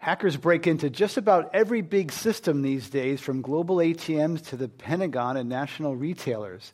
Hackers break into just about every big system these days, from global ATMs to the Pentagon and national retailers.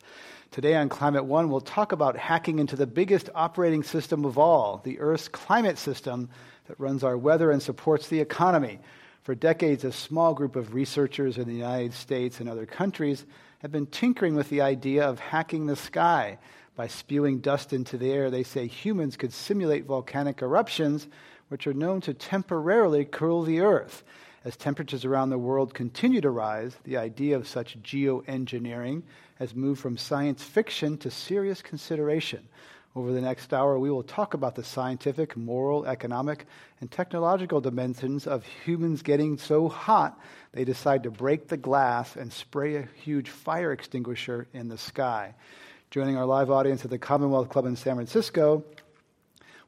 Today on Climate One, we'll talk about hacking into the biggest operating system of all, the Earth's climate system that runs our weather and supports the economy. For decades, a small group of researchers in the United States and other countries have been tinkering with the idea of hacking the sky. By spewing dust into the air, they say humans could simulate volcanic eruptions which are known to temporarily cool the Earth. As temperatures around the world continue to rise, the idea of such geoengineering has moved from science fiction to serious consideration. Over the next hour, we will talk about the scientific, moral, economic, and technological dimensions of humans getting so hot they decide to break the glass and spray a huge fire extinguisher in the sky. Joining our live audience at the Commonwealth Club in San Francisco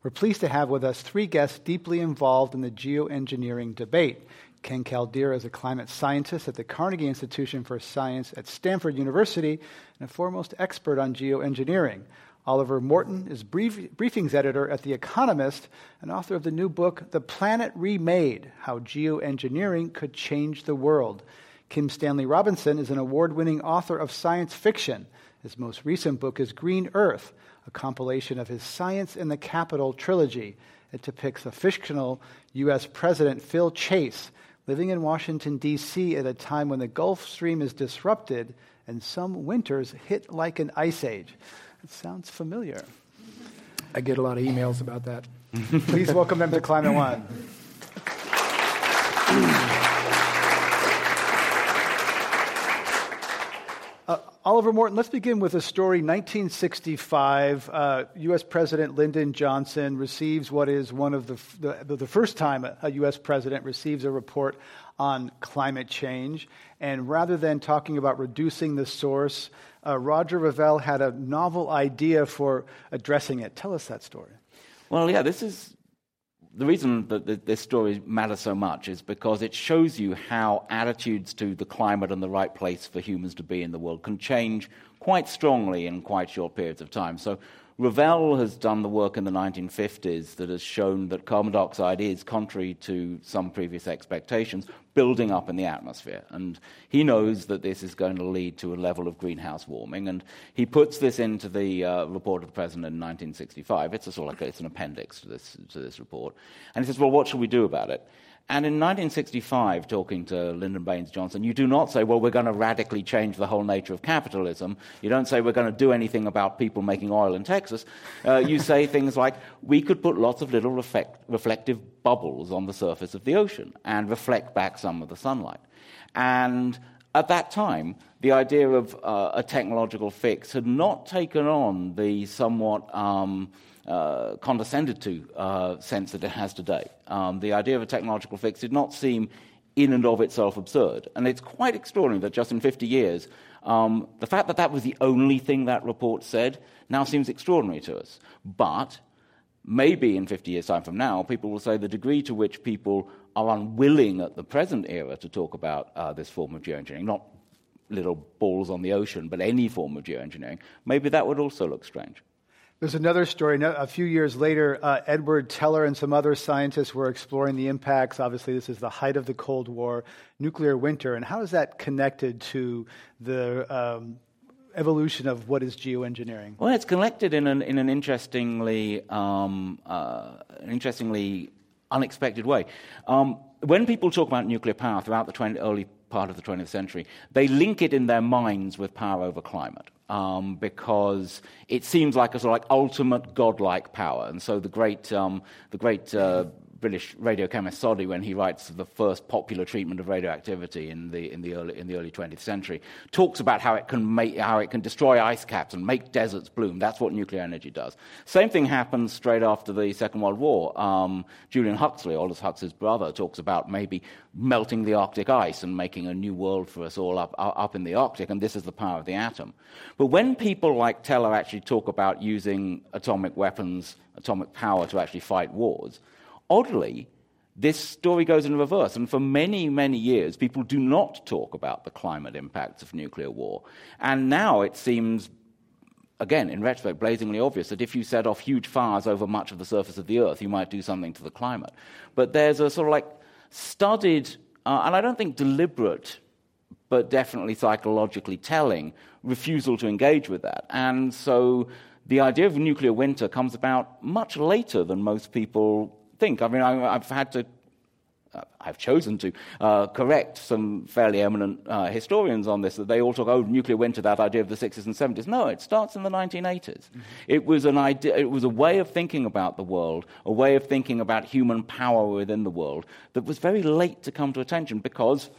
we're pleased to have with us three guests deeply involved in the geoengineering debate. Ken Caldeira is a climate scientist at the Carnegie Institution for Science at Stanford University and a foremost expert on geoengineering. Oliver Morton is brief, briefings editor at The Economist and author of the new book, The Planet Remade How Geoengineering Could Change the World. Kim Stanley Robinson is an award winning author of science fiction. His most recent book is Green Earth a compilation of his Science in the Capital trilogy. It depicts a fictional U.S. President, Phil Chase, living in Washington, D.C. at a time when the Gulf Stream is disrupted and some winters hit like an ice age. It sounds familiar. I get a lot of emails about that. Please welcome them to Climate One. Oliver Morton, let's begin with a story. 1965, uh, U.S. President Lyndon Johnson receives what is one of the, the, the first time a U.S. president receives a report on climate change. And rather than talking about reducing the source, uh, Roger Revelle had a novel idea for addressing it. Tell us that story. Well, yeah, this is the reason that this story matters so much is because it shows you how attitudes to the climate and the right place for humans to be in the world can change quite strongly in quite short periods of time. So Revelle has done the work in the 1950s that has shown that carbon dioxide is, contrary to some previous expectations, building up in the atmosphere. And he knows that this is going to lead to a level of greenhouse warming. And he puts this into the uh, report of the president in 1965. It's a sort of like it's an appendix to this, to this report. And he says, well, what should we do about it? And in 1965, talking to Lyndon Baines Johnson, you do not say, well, we're going to radically change the whole nature of capitalism. You don't say we're going to do anything about people making oil in Texas. Uh, you say things like, we could put lots of little reflect- reflective bubbles on the surface of the ocean and reflect back some of the sunlight. And at that time, the idea of uh, a technological fix had not taken on the somewhat um, uh, condescended to uh, sense that it has today. Um, the idea of a technological fix did not seem in and of itself absurd. And it's quite extraordinary that just in 50 years, um, the fact that that was the only thing that report said now seems extraordinary to us. But maybe in 50 years' time from now, people will say the degree to which people are unwilling at the present era to talk about uh, this form of geoengineering, not little balls on the ocean, but any form of geoengineering, maybe that would also look strange. There's another story. A few years later, uh, Edward Teller and some other scientists were exploring the impacts. Obviously, this is the height of the Cold War, nuclear winter, and how is that connected to the um, evolution of what is geoengineering? Well, it's connected in an, in an interestingly, um, uh, interestingly unexpected way. Um, when people talk about nuclear power throughout the 20, early part of the 20th century, they link it in their minds with power over climate. Um, because it seems like a sort of like ultimate godlike power, and so the great, um, the great uh, British radiochemist Soddy, when he writes the first popular treatment of radioactivity in the, in the, early, in the early 20th century, talks about how it, can make, how it can destroy ice caps and make deserts bloom. That's what nuclear energy does. Same thing happens straight after the Second World War. Um, Julian Huxley, Aldous Huxley's brother, talks about maybe melting the Arctic ice and making a new world for us all up, up in the Arctic, and this is the power of the atom. But when people like Teller actually talk about using atomic weapons, atomic power to actually fight wars, Oddly, this story goes in reverse, and for many, many years, people do not talk about the climate impacts of nuclear war. And now it seems, again, in retrospect, blazingly obvious that if you set off huge fires over much of the surface of the Earth, you might do something to the climate. But there's a sort of like studied, uh, and I don't think deliberate, but definitely psychologically telling, refusal to engage with that. And so the idea of nuclear winter comes about much later than most people think. I mean, I, have had to, uh, I've chosen to uh, correct some fairly eminent uh, historians on this, that they all talk, oh, nuclear winter, that idea of the 60s and 70s. No, it starts in the 1980s. Mm-hmm. It, was an idea, it was a way of thinking about the world, a way of thinking about human power within the world that was very late to come to attention because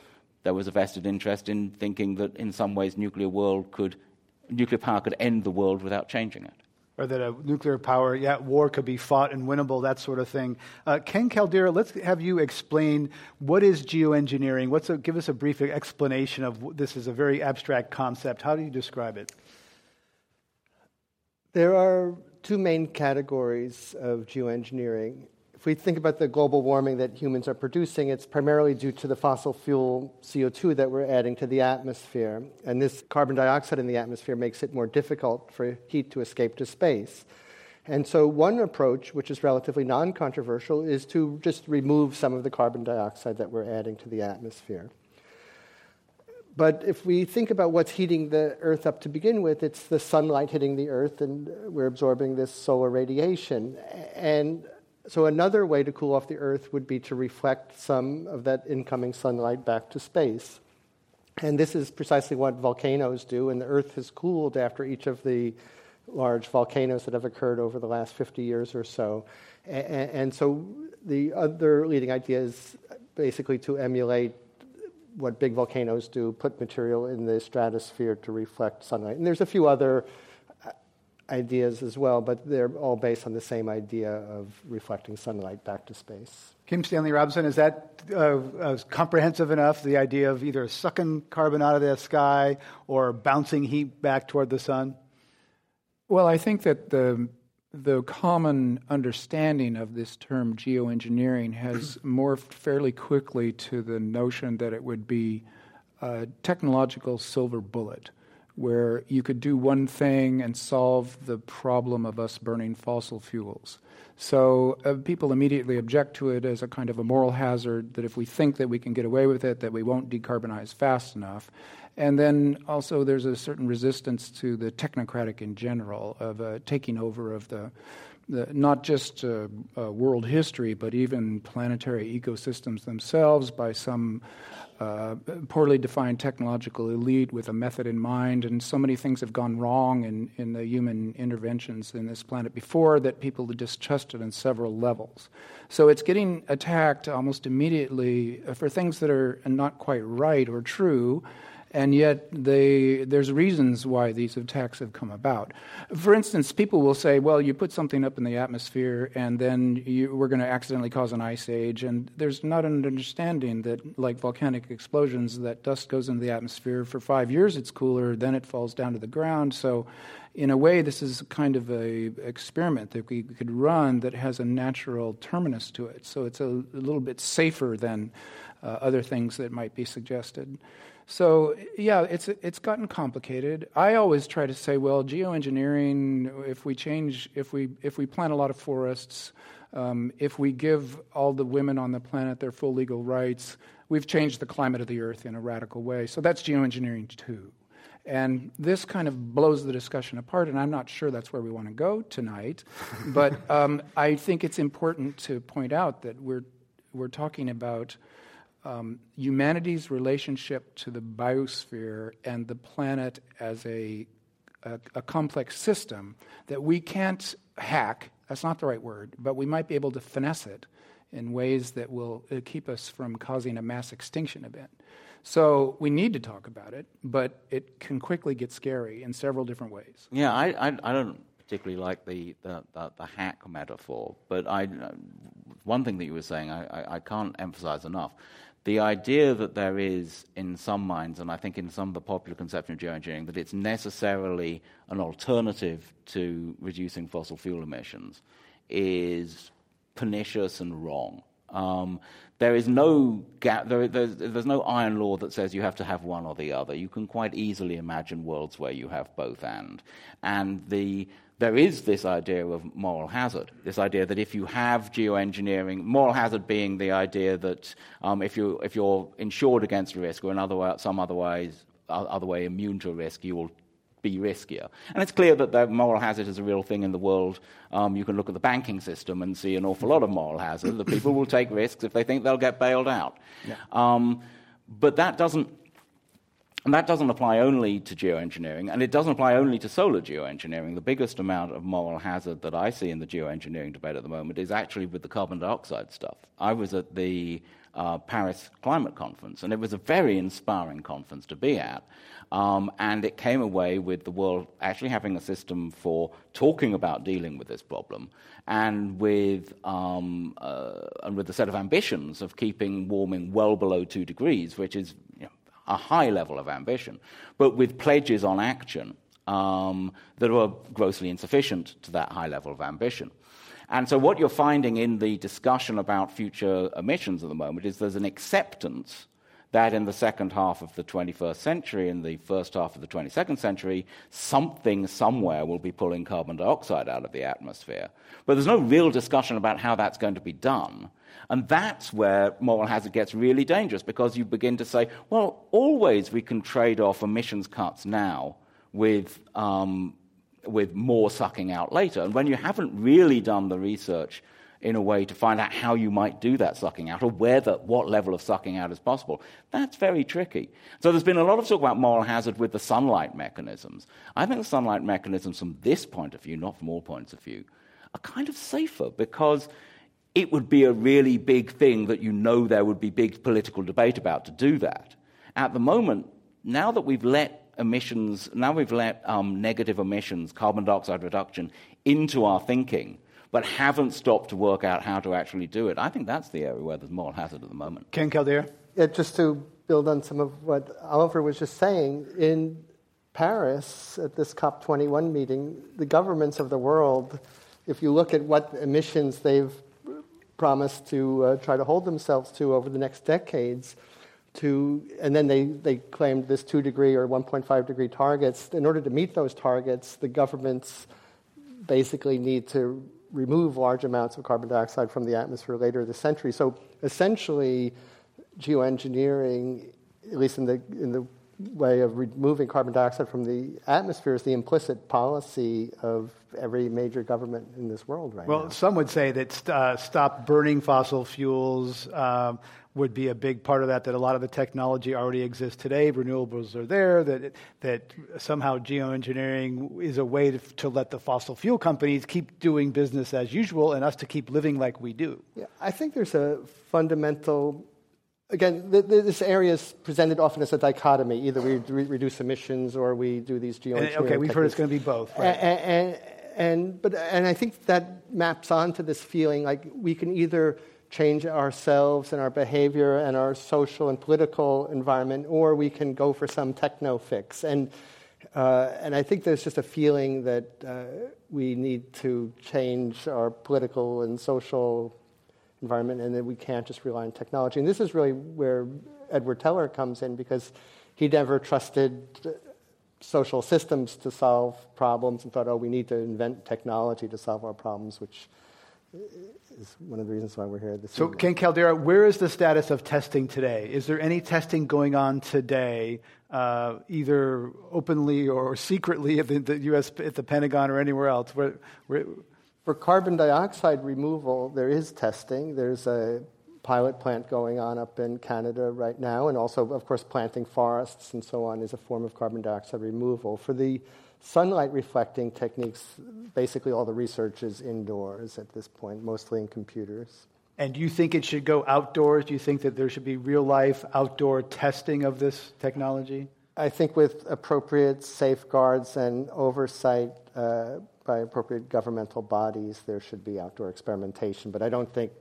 there was a vested interest in thinking that in some ways nuclear world could nuclear power could end the world without changing it or that a nuclear power yeah, war could be fought and winnable, that sort of thing. Uh, Ken Caldeira, let's have you explain what is geoengineering. What's a, give us a brief explanation of this is a very abstract concept. How do you describe it? There are two main categories of geoengineering if we think about the global warming that humans are producing, it's primarily due to the fossil fuel CO2 that we're adding to the atmosphere. And this carbon dioxide in the atmosphere makes it more difficult for heat to escape to space. And so, one approach, which is relatively non controversial, is to just remove some of the carbon dioxide that we're adding to the atmosphere. But if we think about what's heating the Earth up to begin with, it's the sunlight hitting the Earth, and we're absorbing this solar radiation. And so, another way to cool off the Earth would be to reflect some of that incoming sunlight back to space. And this is precisely what volcanoes do, and the Earth has cooled after each of the large volcanoes that have occurred over the last 50 years or so. And, so, the other leading idea is basically to emulate what big volcanoes do, put material in the stratosphere to reflect sunlight. And there's a few other ideas as well, but they're all based on the same idea of reflecting sunlight back to space. Kim Stanley Robinson, is that uh, uh, comprehensive enough? The idea of either sucking carbon out of the sky or bouncing heat back toward the sun? Well, I think that the the common understanding of this term geoengineering has morphed fairly quickly to the notion that it would be a technological silver bullet where you could do one thing and solve the problem of us burning fossil fuels. So uh, people immediately object to it as a kind of a moral hazard that if we think that we can get away with it, that we won't decarbonize fast enough. And then also there's a certain resistance to the technocratic in general of uh, taking over of the, the not just uh, uh world history, but even planetary ecosystems themselves by some uh, poorly defined technological elite with a method in mind, and so many things have gone wrong in, in the human interventions in this planet before that people distrusted on several levels. So it's getting attacked almost immediately for things that are not quite right or true. And yet they, there's reasons why these attacks have come about. For instance, people will say, well, you put something up in the atmosphere and then you, we're going to accidentally cause an ice age. And there's not an understanding that, like volcanic explosions, that dust goes into the atmosphere. For five years it's cooler, then it falls down to the ground. So, in a way, this is kind of a experiment that we could run that has a natural terminus to it. So it's a, a little bit safer than uh, other things that might be suggested. So yeah, it's it's gotten complicated. I always try to say, well, geoengineering. If we change, if we if we plant a lot of forests, um, if we give all the women on the planet their full legal rights, we've changed the climate of the Earth in a radical way. So that's geoengineering too. And this kind of blows the discussion apart, and I'm not sure that's where we want to go tonight. but um, I think it's important to point out that we're we're talking about um, humanity's relationship to the biosphere and the planet as a, a, a, complex system that we can't hack, that's not the right word, but we might be able to finesse it in ways that will uh, keep us from causing a mass extinction event. So we need to talk about it, but it can quickly get scary in several different ways. Yeah, I, I, I don't particularly like the, the, the, the, hack metaphor, but I, uh, one thing that you were saying I, I, I can't emphasize enough the idea that there is, in some minds, and I think in some of the popular conception of geoengineering, that it's necessarily an alternative to reducing fossil fuel emissions is pernicious and wrong. Um, there is no gap, there, there's, there's no iron law that says you have to have one or the other. You can quite easily imagine worlds where you have both and. And the there is this idea of moral hazard, this idea that if you have geoengineering, moral hazard being the idea that um, if, you, if you're insured against risk or in other way, some otherwise, other way immune to risk, you will be riskier. And it's clear that the moral hazard is a real thing in the world. Um, you can look at the banking system and see an awful lot of moral hazard. The people will take risks if they think they'll get bailed out. Yeah. Um, but that doesn't and that doesn't apply only to geoengineering, and it doesn't apply only to solar geoengineering. The biggest amount of moral hazard that I see in the geoengineering debate at the moment is actually with the carbon dioxide stuff. I was at the uh, Paris Climate Conference, and it was a very inspiring conference to be at. Um, and it came away with the world actually having a system for talking about dealing with this problem, and with um, uh, and with a set of ambitions of keeping warming well below two degrees, which is you know, a high level of ambition, but with pledges on action um, that are grossly insufficient to that high level of ambition. And so, what you're finding in the discussion about future emissions at the moment is there's an acceptance that in the second half of the 21st century and the first half of the 22nd century, something somewhere will be pulling carbon dioxide out of the atmosphere. But there's no real discussion about how that's going to be done. And that's where moral hazard gets really dangerous because you begin to say, well, always we can trade off emissions cuts now with, um, with more sucking out later. And when you haven't really done the research in a way to find out how you might do that sucking out or whether what level of sucking out is possible. That's very tricky. So there's been a lot of talk about moral hazard with the sunlight mechanisms. I think the sunlight mechanisms from this point of view, not from all points of view, are kind of safer because it would be a really big thing that you know there would be big political debate about to do that. At the moment, now that we've let emissions, now we've let um, negative emissions, carbon dioxide reduction, into our thinking, but haven't stopped to work out how to actually do it, I think that's the area where there's moral hazard at the moment. Ken Caldeira? Yeah, just to build on some of what Oliver was just saying, in Paris at this COP21 meeting, the governments of the world, if you look at what emissions they've promised to uh, try to hold themselves to over the next decades. To, and then they, they claimed this 2 degree or 1.5 degree targets. In order to meet those targets, the governments basically need to remove large amounts of carbon dioxide from the atmosphere later this century. So essentially, geoengineering, at least in the, in the way of removing carbon dioxide from the atmosphere is the implicit policy of every major government in this world right well, now. Well, some would say that uh, stop burning fossil fuels um, would be a big part of that, that a lot of the technology already exists today, renewables are there, that, that somehow geoengineering is a way to, to let the fossil fuel companies keep doing business as usual and us to keep living like we do. Yeah, I think there's a fundamental again, this area is presented often as a dichotomy. Either we re- reduce emissions or we do these geoengineering. okay, we've techniques. heard it's going to be both. Right? And, and, and, but, and I think that maps onto this feeling like we can either change ourselves and our behavior and our social and political environment, or we can go for some techno fix. And, uh, and I think there's just a feeling that uh, we need to change our political and social environment and that we can't just rely on technology. And this is really where Edward Teller comes in because he never trusted social systems to solve problems and thought, oh, we need to invent technology to solve our problems, which is one of the reasons why we're here this so, evening. Ken Caldeira, where is the status of testing today? Is there any testing going on today, uh, either openly or secretly at the, the, U.S. at the Pentagon or anywhere else? Where, where... For carbon dioxide removal, there is testing. There's a pilot plant going on up in Canada right now, and also, of course, planting forests and so on is a form of carbon dioxide removal. For the sunlight reflecting techniques, basically all the research is indoors at this point, mostly in computers. And do you think it should go outdoors? Do you think that there should be real life outdoor testing of this technology? I think with appropriate safeguards and oversight uh, by appropriate governmental bodies, there should be outdoor experimentation. But I don't think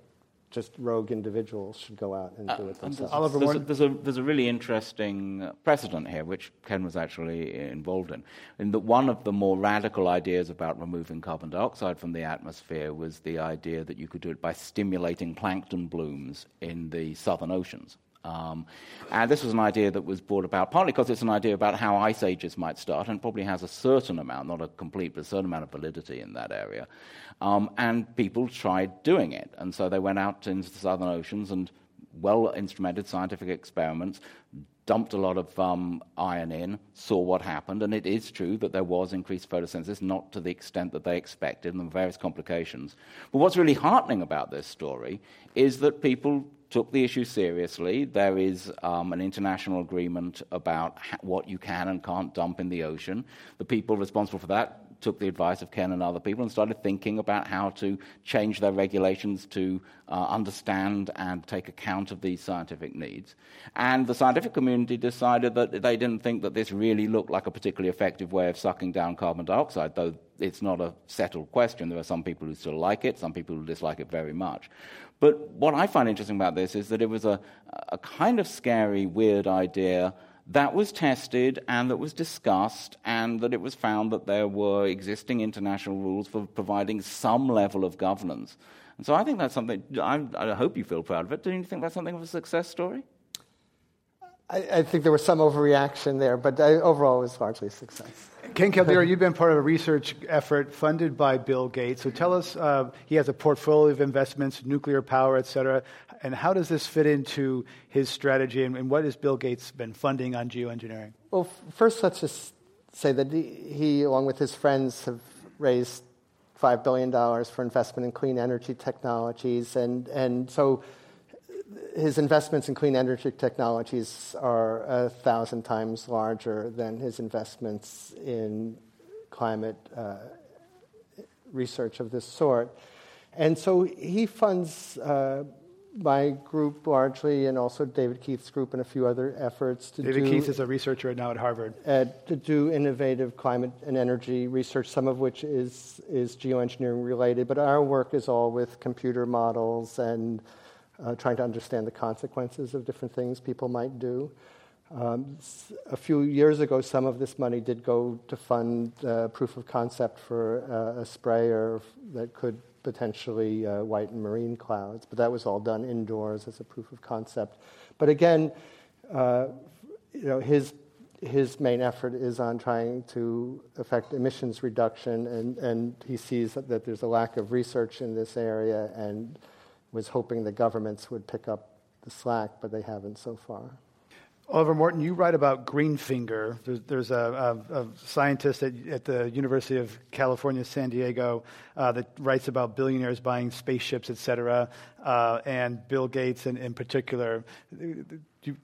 just rogue individuals should go out and do it uh, themselves. Oliver, there's a, there's, a, there's a really interesting precedent here, which Ken was actually involved in, in that one of the more radical ideas about removing carbon dioxide from the atmosphere was the idea that you could do it by stimulating plankton blooms in the southern oceans. Um, and this was an idea that was brought about partly because it's an idea about how ice ages might start, and probably has a certain amount, not a complete, but a certain amount of validity in that area. Um, and people tried doing it. And so they went out into the southern oceans and well instrumented scientific experiments, dumped a lot of um, iron in, saw what happened, and it is true that there was increased photosynthesis, not to the extent that they expected, and various complications. But what's really heartening about this story is that people took the issue seriously. There is um, an international agreement about ha- what you can and can't dump in the ocean. The people responsible for that took the advice of Ken and other people and started thinking about how to change their regulations to uh, understand and take account of these scientific needs. And the scientific community decided that they didn't think that this really looked like a particularly effective way of sucking down carbon dioxide, though it's not a settled question. There are some people who still like it, some people who dislike it very much. But what I find interesting about this is that it was a, a kind of scary, weird idea that was tested and that was discussed, and that it was found that there were existing international rules for providing some level of governance. And so I think that's something, I, I hope you feel proud of it. Do you think that's something of a success story? I, I think there was some overreaction there, but I, overall it was largely a success. Ken Caldeira, you've been part of a research effort funded by Bill Gates. So tell us, uh, he has a portfolio of investments, nuclear power, et cetera. And how does this fit into his strategy, and, and what has Bill Gates been funding on geoengineering? Well, first, let's just say that he, he along with his friends, have raised $5 billion for investment in clean energy technologies. And, and so his investments in clean energy technologies are a thousand times larger than his investments in climate uh, research of this sort. And so he funds uh, my group largely, and also David Keith's group, and a few other efforts to David do. Keith is a researcher now at Harvard. Uh, to do innovative climate and energy research, some of which is is geoengineering related, but our work is all with computer models and uh, trying to understand the consequences of different things people might do. Um, a few years ago, some of this money did go to fund uh, proof of concept for uh, a sprayer that could potentially uh, whiten marine clouds, but that was all done indoors as a proof of concept. But again, uh, you know, his his main effort is on trying to affect emissions reduction, and, and he sees that there's a lack of research in this area and was hoping the governments would pick up the slack, but they haven't so far. Oliver Morton, you write about Greenfinger. There's, there's a, a, a, scientist at, at, the University of California, San Diego, uh, that writes about billionaires buying spaceships, et cetera, uh, and Bill Gates in, in particular.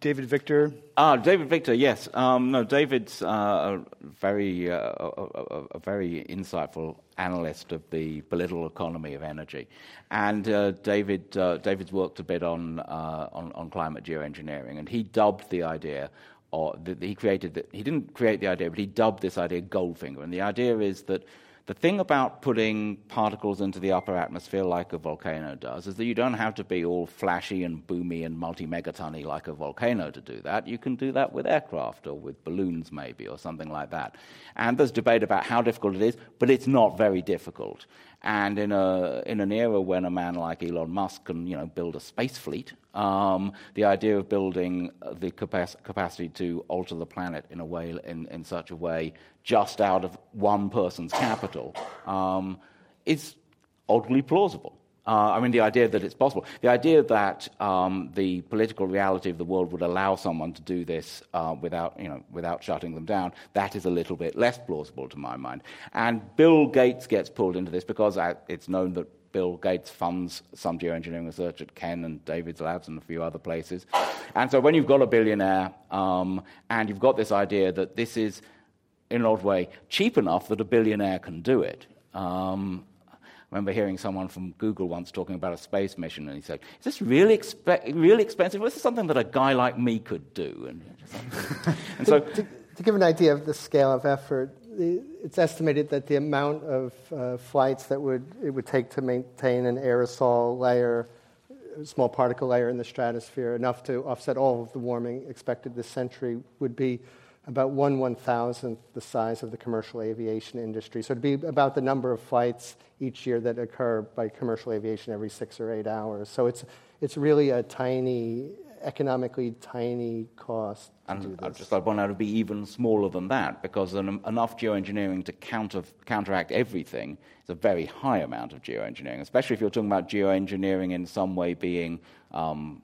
David Victor? Ah, David Victor, yes. Um, no, David's uh, a very, uh, a, a, very insightful analyst of the political economy of energy, and uh, David uh, David's worked a bit on, uh, on, on climate geoengineering, and he dubbed the idea. Or the, he created that he didn't create the idea, but he dubbed this idea Goldfinger. And the idea is that the thing about putting particles into the upper atmosphere like a volcano does is that you don't have to be all flashy and boomy and multi megatonny like a volcano to do that. You can do that with aircraft or with balloons, maybe, or something like that. And there's debate about how difficult it is, but it's not very difficult. And in, a, in an era when a man like Elon Musk can you know, build a space fleet, um, the idea of building the capac- capacity to alter the planet in a way, in, in such a way, just out of one person's capital, um, is oddly plausible. Uh, I mean, the idea that it's possible. The idea that um, the political reality of the world would allow someone to do this uh, without, you know, without shutting them down, that is a little bit less plausible to my mind. And Bill Gates gets pulled into this because it's known that Bill Gates funds some geoengineering research at Ken and David's labs and a few other places. And so when you've got a billionaire um, and you've got this idea that this is, in an odd way, cheap enough that a billionaire can do it, um, I remember hearing someone from Google once talking about a space mission, and he said, "Is this really, expe- really expensive? Well, this something that a guy like me could do." And, and so, to, to, give an idea of the scale of effort, it's estimated that the amount of uh, flights that would it would take to maintain an aerosol layer, a small particle layer in the stratosphere, enough to offset all of the warming expected this century, would be about one one thousandth the size of the commercial aviation industry. So it'd be about the number of flights each year that occur by commercial aviation every six or eight hours. So it's it's really a tiny, economically tiny cost. And I just like one out to be even smaller than that because an, enough geoengineering to counter, counteract everything is a very high amount of geoengineering, especially if you're talking about geoengineering in some way being um,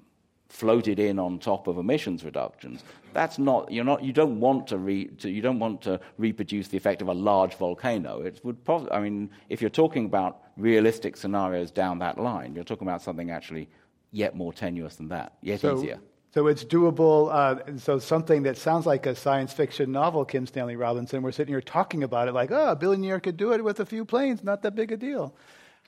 floated in on top of emissions reductions. That's not you're not you don't want to, re, to you don't want to reproduce the effect of a large volcano. It would probably I mean if you're talking about realistic scenarios down that line, you're talking about something actually yet more tenuous than that, yet so, easier. So it's doable. Uh, so something that sounds like a science fiction novel, Kim Stanley Robinson. We're sitting here talking about it like, oh, a billionaire could do it with a few planes. Not that big a deal.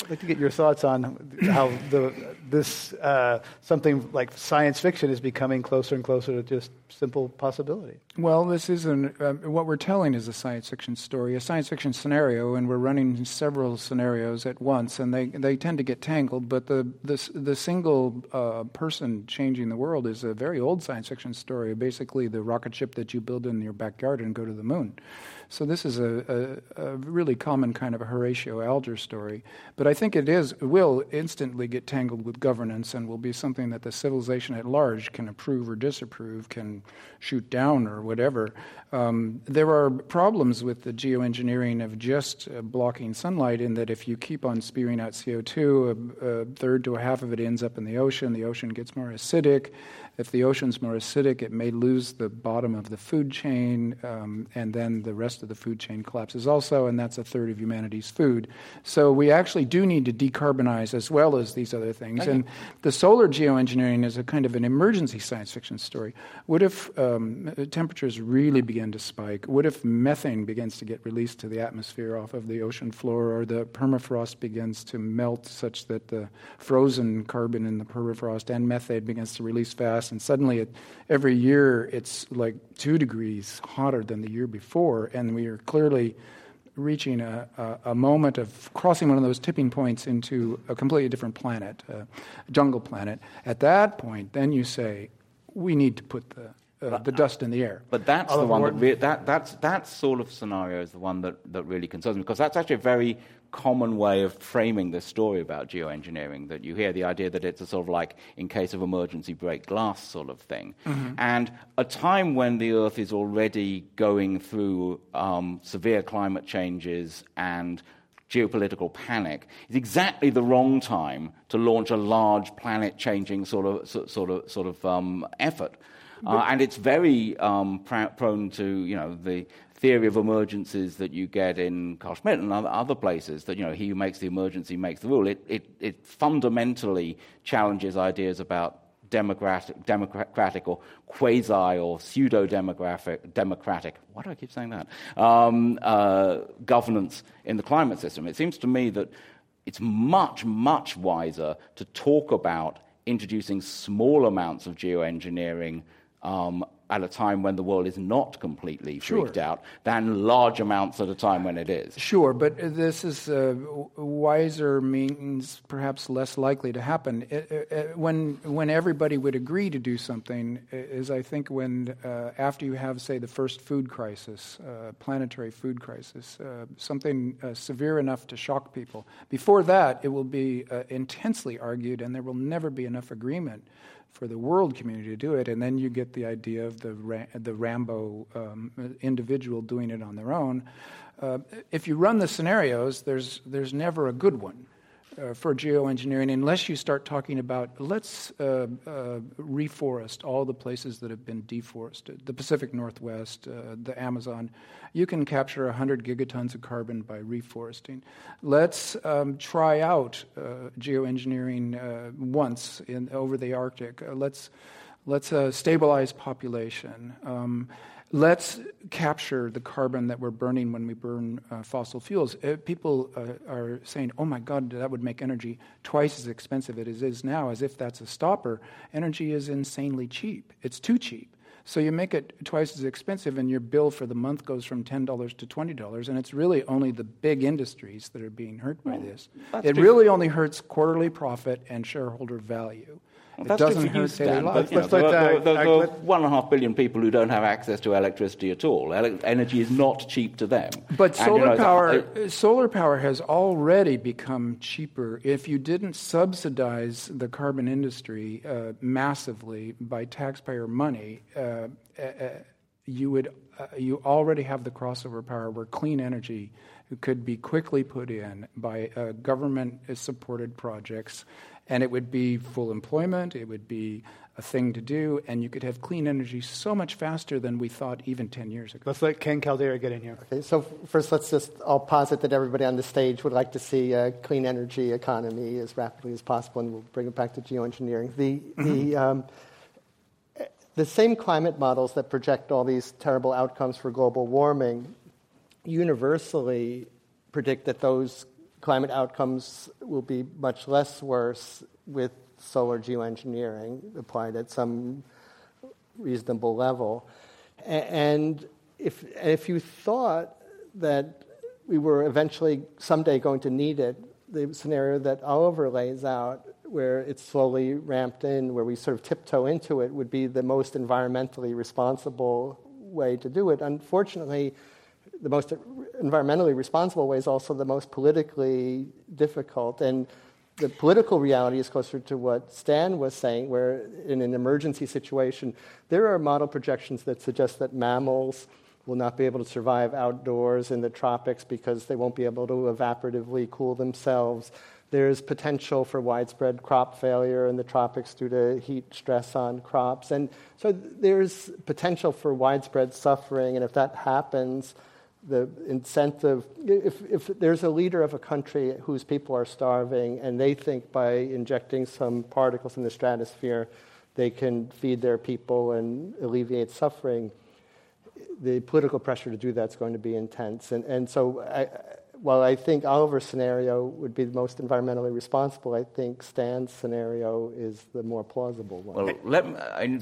I'd like to get your thoughts on how the, this uh, something like science fiction is becoming closer and closer to just simple possibility. Well, this is an, uh, what we're telling is a science fiction story, a science fiction scenario, and we're running several scenarios at once, and they, they tend to get tangled. But the the, the single uh, person changing the world is a very old science fiction story. Basically, the rocket ship that you build in your backyard and go to the moon. So this is a, a, a, really common kind of a Horatio Alger story. But I think it is will instantly get tangled with governance and will be something that the civilization at large can approve or disapprove, can shoot down or whatever. Um, there are problems with the geoengineering of just uh, blocking sunlight in that if you keep on spewing out CO2, a, a third to a half of it ends up in the ocean. The ocean gets more acidic. If the ocean's more acidic, it may lose the bottom of the food chain, um, and then the rest of the food chain collapses also, and that's a third of humanity's food. So we actually do need to decarbonize as well as these other things. Okay. And the solar geoengineering is a kind of an emergency science fiction story. What if um, temperatures really begin to spike? What if methane begins to get released to the atmosphere off of the ocean floor, or the permafrost begins to melt such that the frozen carbon in the permafrost and methane begins to release fast? And suddenly it, every year it's like two degrees hotter than the year before, and we are clearly reaching a, a, a, moment of crossing one of those tipping points into a completely different planet, a jungle planet. At that point, then you say, we need to put the uh, the dust in the air. But that's the one that, re- that that's that sort of scenario is the one that, that really concerns me because that's actually a very common way of framing this story about geoengineering. That you hear the idea that it's a sort of like in case of emergency break glass sort of thing, mm-hmm. and a time when the Earth is already going through um, severe climate changes and geopolitical panic is exactly the wrong time to launch a large planet-changing sort of sort of sort of um, effort. Uh, and it's very um, pr- prone to, you know, the theory of emergencies that you get in Schmitt and other places, that, you know, he who makes the emergency makes the rule. It, it, it fundamentally challenges ideas about democratic, democratic or quasi or pseudo democratic, why do I keep saying that? Um, uh, governance in the climate system. It seems to me that it's much, much wiser to talk about introducing small amounts of geoengineering um, at a time when the world is not completely freaked sure. out than large amounts at a time when it is. Sure, but this is uh, wiser means perhaps less likely to happen. It, it, when when everybody would agree to do something is I think when uh, after you have say the first food crisis, uh, planetary food crisis, uh, something uh, severe enough to shock people. Before that, it will be uh, intensely argued, and there will never be enough agreement for the world community to do it, and then you get the idea of the the Rambo um, individual doing it on their own. Uh, if you run the scenarios, there's there's never a good one uh, for geoengineering unless you start talking about let's uh, uh, reforest all the places that have been deforested, the Pacific Northwest, uh, the Amazon. You can capture 100 gigatons of carbon by reforesting. Let's um, try out uh, geoengineering uh, once in, over the Arctic. let's let's stabilize population. Um, let's capture the carbon that we're burning when we burn uh, fossil fuels. Uh, people uh, are saying, oh my God, that would make energy twice as expensive as it is now, as if that's a stopper. Energy is insanely cheap, it's too cheap. So you make it twice as expensive, and your bill for the month goes from $10 to $20, and it's really only the big industries that are being hurt by this. It really only hurts quarterly profit and shareholder value. It That's doesn't hurt daily life. But, there, there, there, there are one and a half billion people who don't have access to electricity at all. energy is not cheap to them. But and, solar you know, power, uh, solar power has already become cheaper. If you didn't subsidize the carbon industry uh, massively by taxpayer money, uh, uh, uh you would uh, you already have the crossover power where clean energy could be quickly put in by government supported projects and it would be full employment, it would be a thing to do, and you could have clean energy so much faster than we thought even 10 years ago. Let's let Ken Caldeira get in here. Okay, so first let's just, I'll posit that everybody on the stage would like to see a clean energy economy as rapidly as possible, and we'll bring it back to geoengineering. The, mm-hmm. the, um, the same climate models that project all these terrible outcomes for global warming universally predict that those climate outcomes will be much less worse with solar geoengineering applied at some reasonable level. And if, if you thought that we were eventually someday going to need it, the scenario that Oliver lays out, where it's slowly ramped in, where we sort of tiptoe into it, would be the most environmentally responsible way to do it. Unfortunately, the most environmentally responsible way is also the most politically difficult. And the political reality is closer to what Stan was saying, where in an emergency situation, there are model projections that suggest that mammals will not be able to survive outdoors in the tropics because they won't be able to evaporatively cool themselves. There's potential for widespread crop failure in the tropics due to heat stress on crops. And so there's potential for widespread suffering, and if that happens, the incentive if, if there's a leader of a country whose people are starving and they think by injecting some particles in the stratosphere they can feed their people and alleviate suffering the political pressure to do that is going to be intense and, and so I, while I think Oliver's scenario would be the most environmentally responsible, I think Stan's scenario is the more plausible one. Well, let me, I,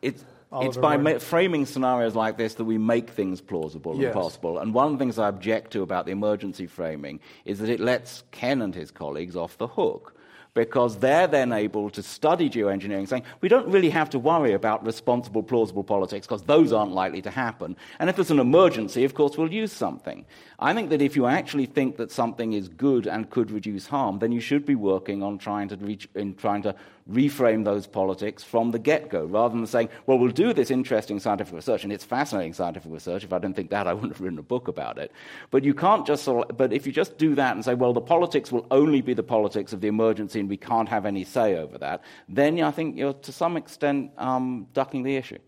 it's, Oliver it's by ma- framing scenarios like this that we make things plausible yes. and possible. And one of the things I object to about the emergency framing is that it lets Ken and his colleagues off the hook because they're then able to study geoengineering, saying we don't really have to worry about responsible, plausible politics because those aren't likely to happen. And if there's an emergency, of course, we'll use something. I think that if you actually think that something is good and could reduce harm, then you should be working on trying to reach, in trying to reframe those politics from the get go, rather than saying, well, we'll do this interesting scientific research, and it's fascinating scientific research. If I didn't think that, I wouldn't have written a book about it. But you can't just, but if you just do that and say, well, the politics will only be the politics of the emergency and we can't have any say over that, then I think you're to some extent um, ducking the issue.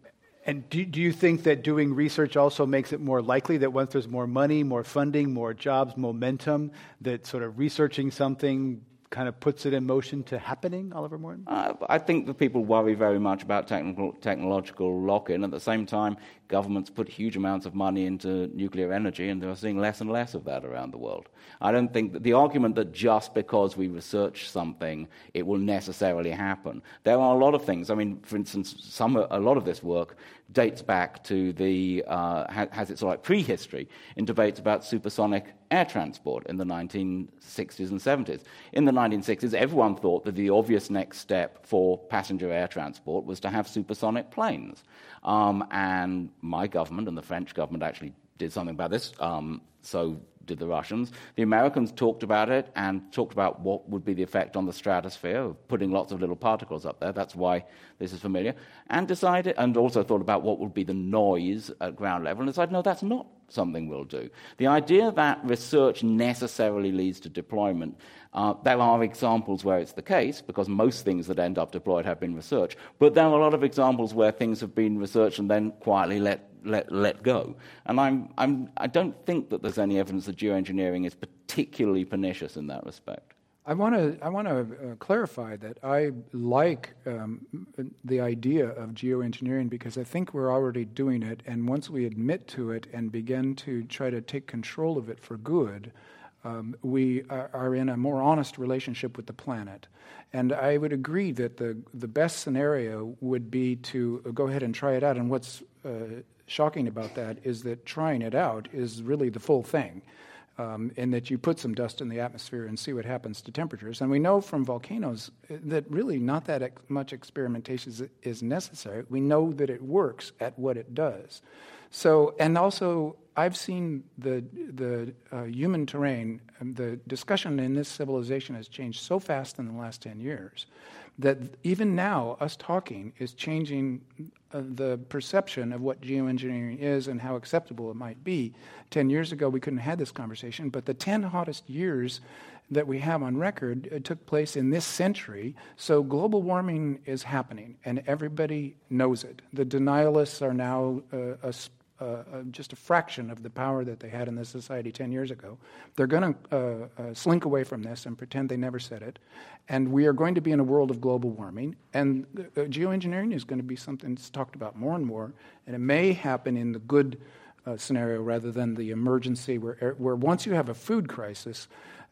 And do, do you think that doing research also makes it more likely that once there's more money, more funding, more jobs, momentum, that sort of researching something kind of puts it in motion to happening, Oliver Morton? Uh, I think that people worry very much about technical, technological lock in. At the same time, governments put huge amounts of money into nuclear energy, and they're seeing less and less of that around the world. I don't think that the argument that just because we research something, it will necessarily happen. There are a lot of things. I mean, for instance, some, a lot of this work dates back to the, uh, has its like prehistory in debates about supersonic air transport in the 1960s and 70s. In the 1960s, everyone thought that the obvious next step for passenger air transport was to have supersonic planes. Um, and my government and the French government actually did something about this. Um, so did the Russians. The Americans talked about it and talked about what would be the effect on the stratosphere of putting lots of little particles up there. That's why this is familiar. And decided, and also thought about what would be the noise at ground level, and decided, no, that's not something we'll do. The idea that research necessarily leads to deployment, uh, there are examples where it's the case, because most things that end up deployed have been researched, but there are a lot of examples where things have been researched and then quietly let, let, let go. And I'm, I'm, I don't think that there's any evidence that geoengineering is particularly pernicious in that respect. I want to I want to uh, clarify that I like um, the idea of geoengineering because I think we're already doing it, and once we admit to it and begin to try to take control of it for good, um, we are, are, in a more honest relationship with the planet. And I would agree that the the best scenario would be to go ahead and try it out. And what's uh, shocking about that is that trying it out is really the full thing um, in that you put some dust in the atmosphere and see what happens to temperatures. And we know from volcanoes uh, that really not that ex- much experimentation is, is necessary. We know that it works at what it does. So, and also, I've seen the the uh, human terrain. Um, the discussion in this civilization has changed so fast in the last ten years that even now, us talking is changing the perception of what geoengineering is and how acceptable it might be. Ten years ago, we couldn't have had this conversation, but the ten hottest years that we have on record uh, took place in this century. So global warming is happening, and everybody knows it. The denialists are now uh, a just a fraction of the power that they had in this society 10 years ago. They're going to uh, uh, slink away from this and pretend they never said it. And we are going to be in a world of global warming. And uh, geoengineering is going to be something that's talked about more and more. And it may happen in the good uh, scenario rather than the emergency, where, where once you have a food crisis,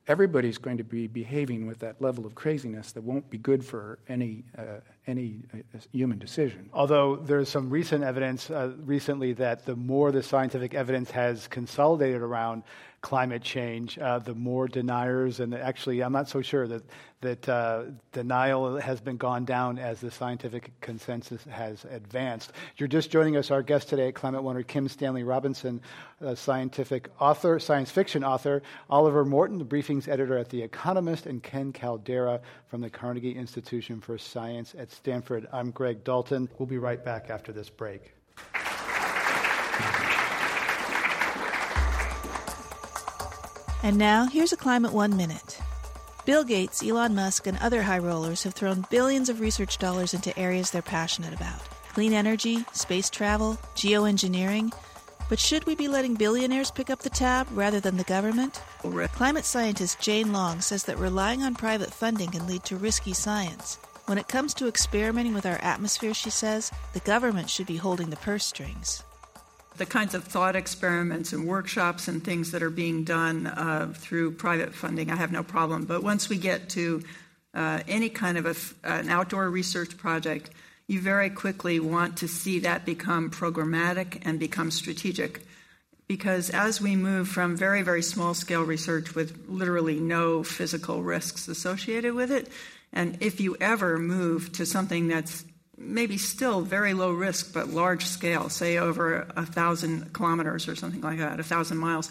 everybody's going to be behaving with that level of craziness that won't be good for any uh, any uh, human decision. Although there's some recent evidence uh, recently that the more the scientific evidence has consolidated around climate change, uh, the more deniers, and actually, I'm not so sure that that uh, denial has been gone down as the scientific consensus has advanced. You're just joining us. Our guest today at Climate One Kim Stanley Robinson, a scientific author, science fiction author, Oliver Morton, the briefings editor at The Economist, and Ken Caldeira from the Carnegie Institution for Science at Stanford. I'm Greg Dalton. We'll be right back after this break. And now, here's a Climate One Minute. Bill Gates, Elon Musk, and other high rollers have thrown billions of research dollars into areas they're passionate about clean energy, space travel, geoengineering. But should we be letting billionaires pick up the tab rather than the government? Climate scientist Jane Long says that relying on private funding can lead to risky science. When it comes to experimenting with our atmosphere, she says, the government should be holding the purse strings the kinds of thought experiments and workshops and things that are being done uh, through private funding, I have no problem. But once we get to uh, any kind of a, an outdoor research project, you very quickly want to see that become programmatic and become strategic. Because as we move from very, very small scale research with literally no physical risks associated with it, and if you ever move to something that's maybe still very low risk, but large scale, say over a thousand kilometers or something like that, a thousand miles,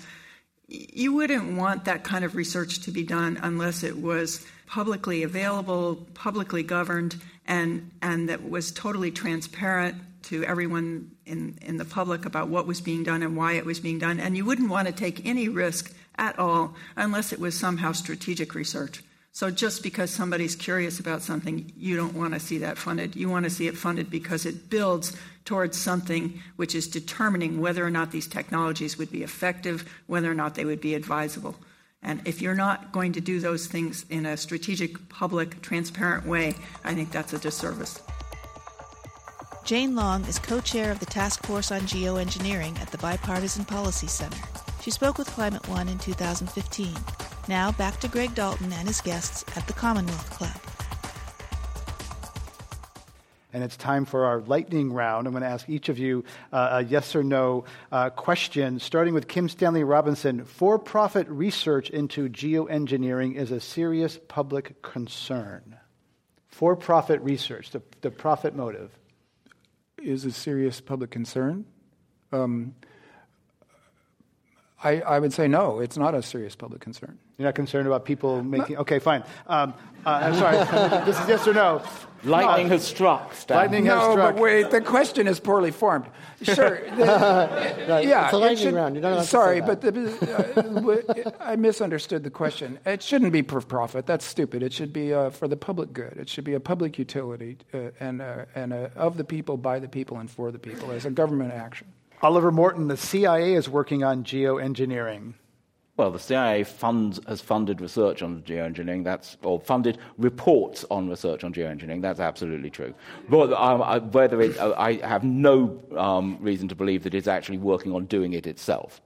you wouldn't want that kind of research to be done unless it was publicly available, publicly governed, and, and that was totally transparent to everyone in, in the public about what was being done and why it was being done. And you wouldn't want to take any risk at all unless it was somehow strategic research. So just because somebody's curious about something, you don't want to see that funded. You want to see it funded because it builds towards something which is determining whether or not these technologies would be effective, whether or not they would be advisable. And if you're not going to do those things in a strategic, public, transparent way, I think that's a disservice. Jane Long is co chair of the Task Force on Geoengineering at the Bipartisan Policy Center. She spoke with Climate One in 2015. Now back to Greg Dalton and his guests at the Commonwealth Club. And it's time for our lightning round. I'm going to ask each of you uh, a yes or no uh, question, starting with Kim Stanley Robinson. For profit research into geoengineering is a serious public concern. For profit research, the, the profit motive. Is a serious public concern? Um, I, I, would say no, it's not a serious public concern. You're not concerned about people making. Okay, fine. Um, uh, I'm sorry. this is yes or no. Lightning no. has struck. Stan. Lightning no, has struck. but wait. The question is poorly formed. Sure. The, right. Yeah. It's a lightning should, round. You're not sorry, but the, uh, I misunderstood the question. It shouldn't be for profit. That's stupid. It should be uh, for the public good. It should be a public utility uh, and uh, and uh, of the people, by the people, and for the people as a government action. Oliver Morton, the CIA is working on geoengineering. Well, the CIA funds, has funded research on geoengineering. That's or funded reports on research on geoengineering. That's absolutely true. But um, I, whether it, uh, I have no um, reason to believe that it's actually working on doing it itself.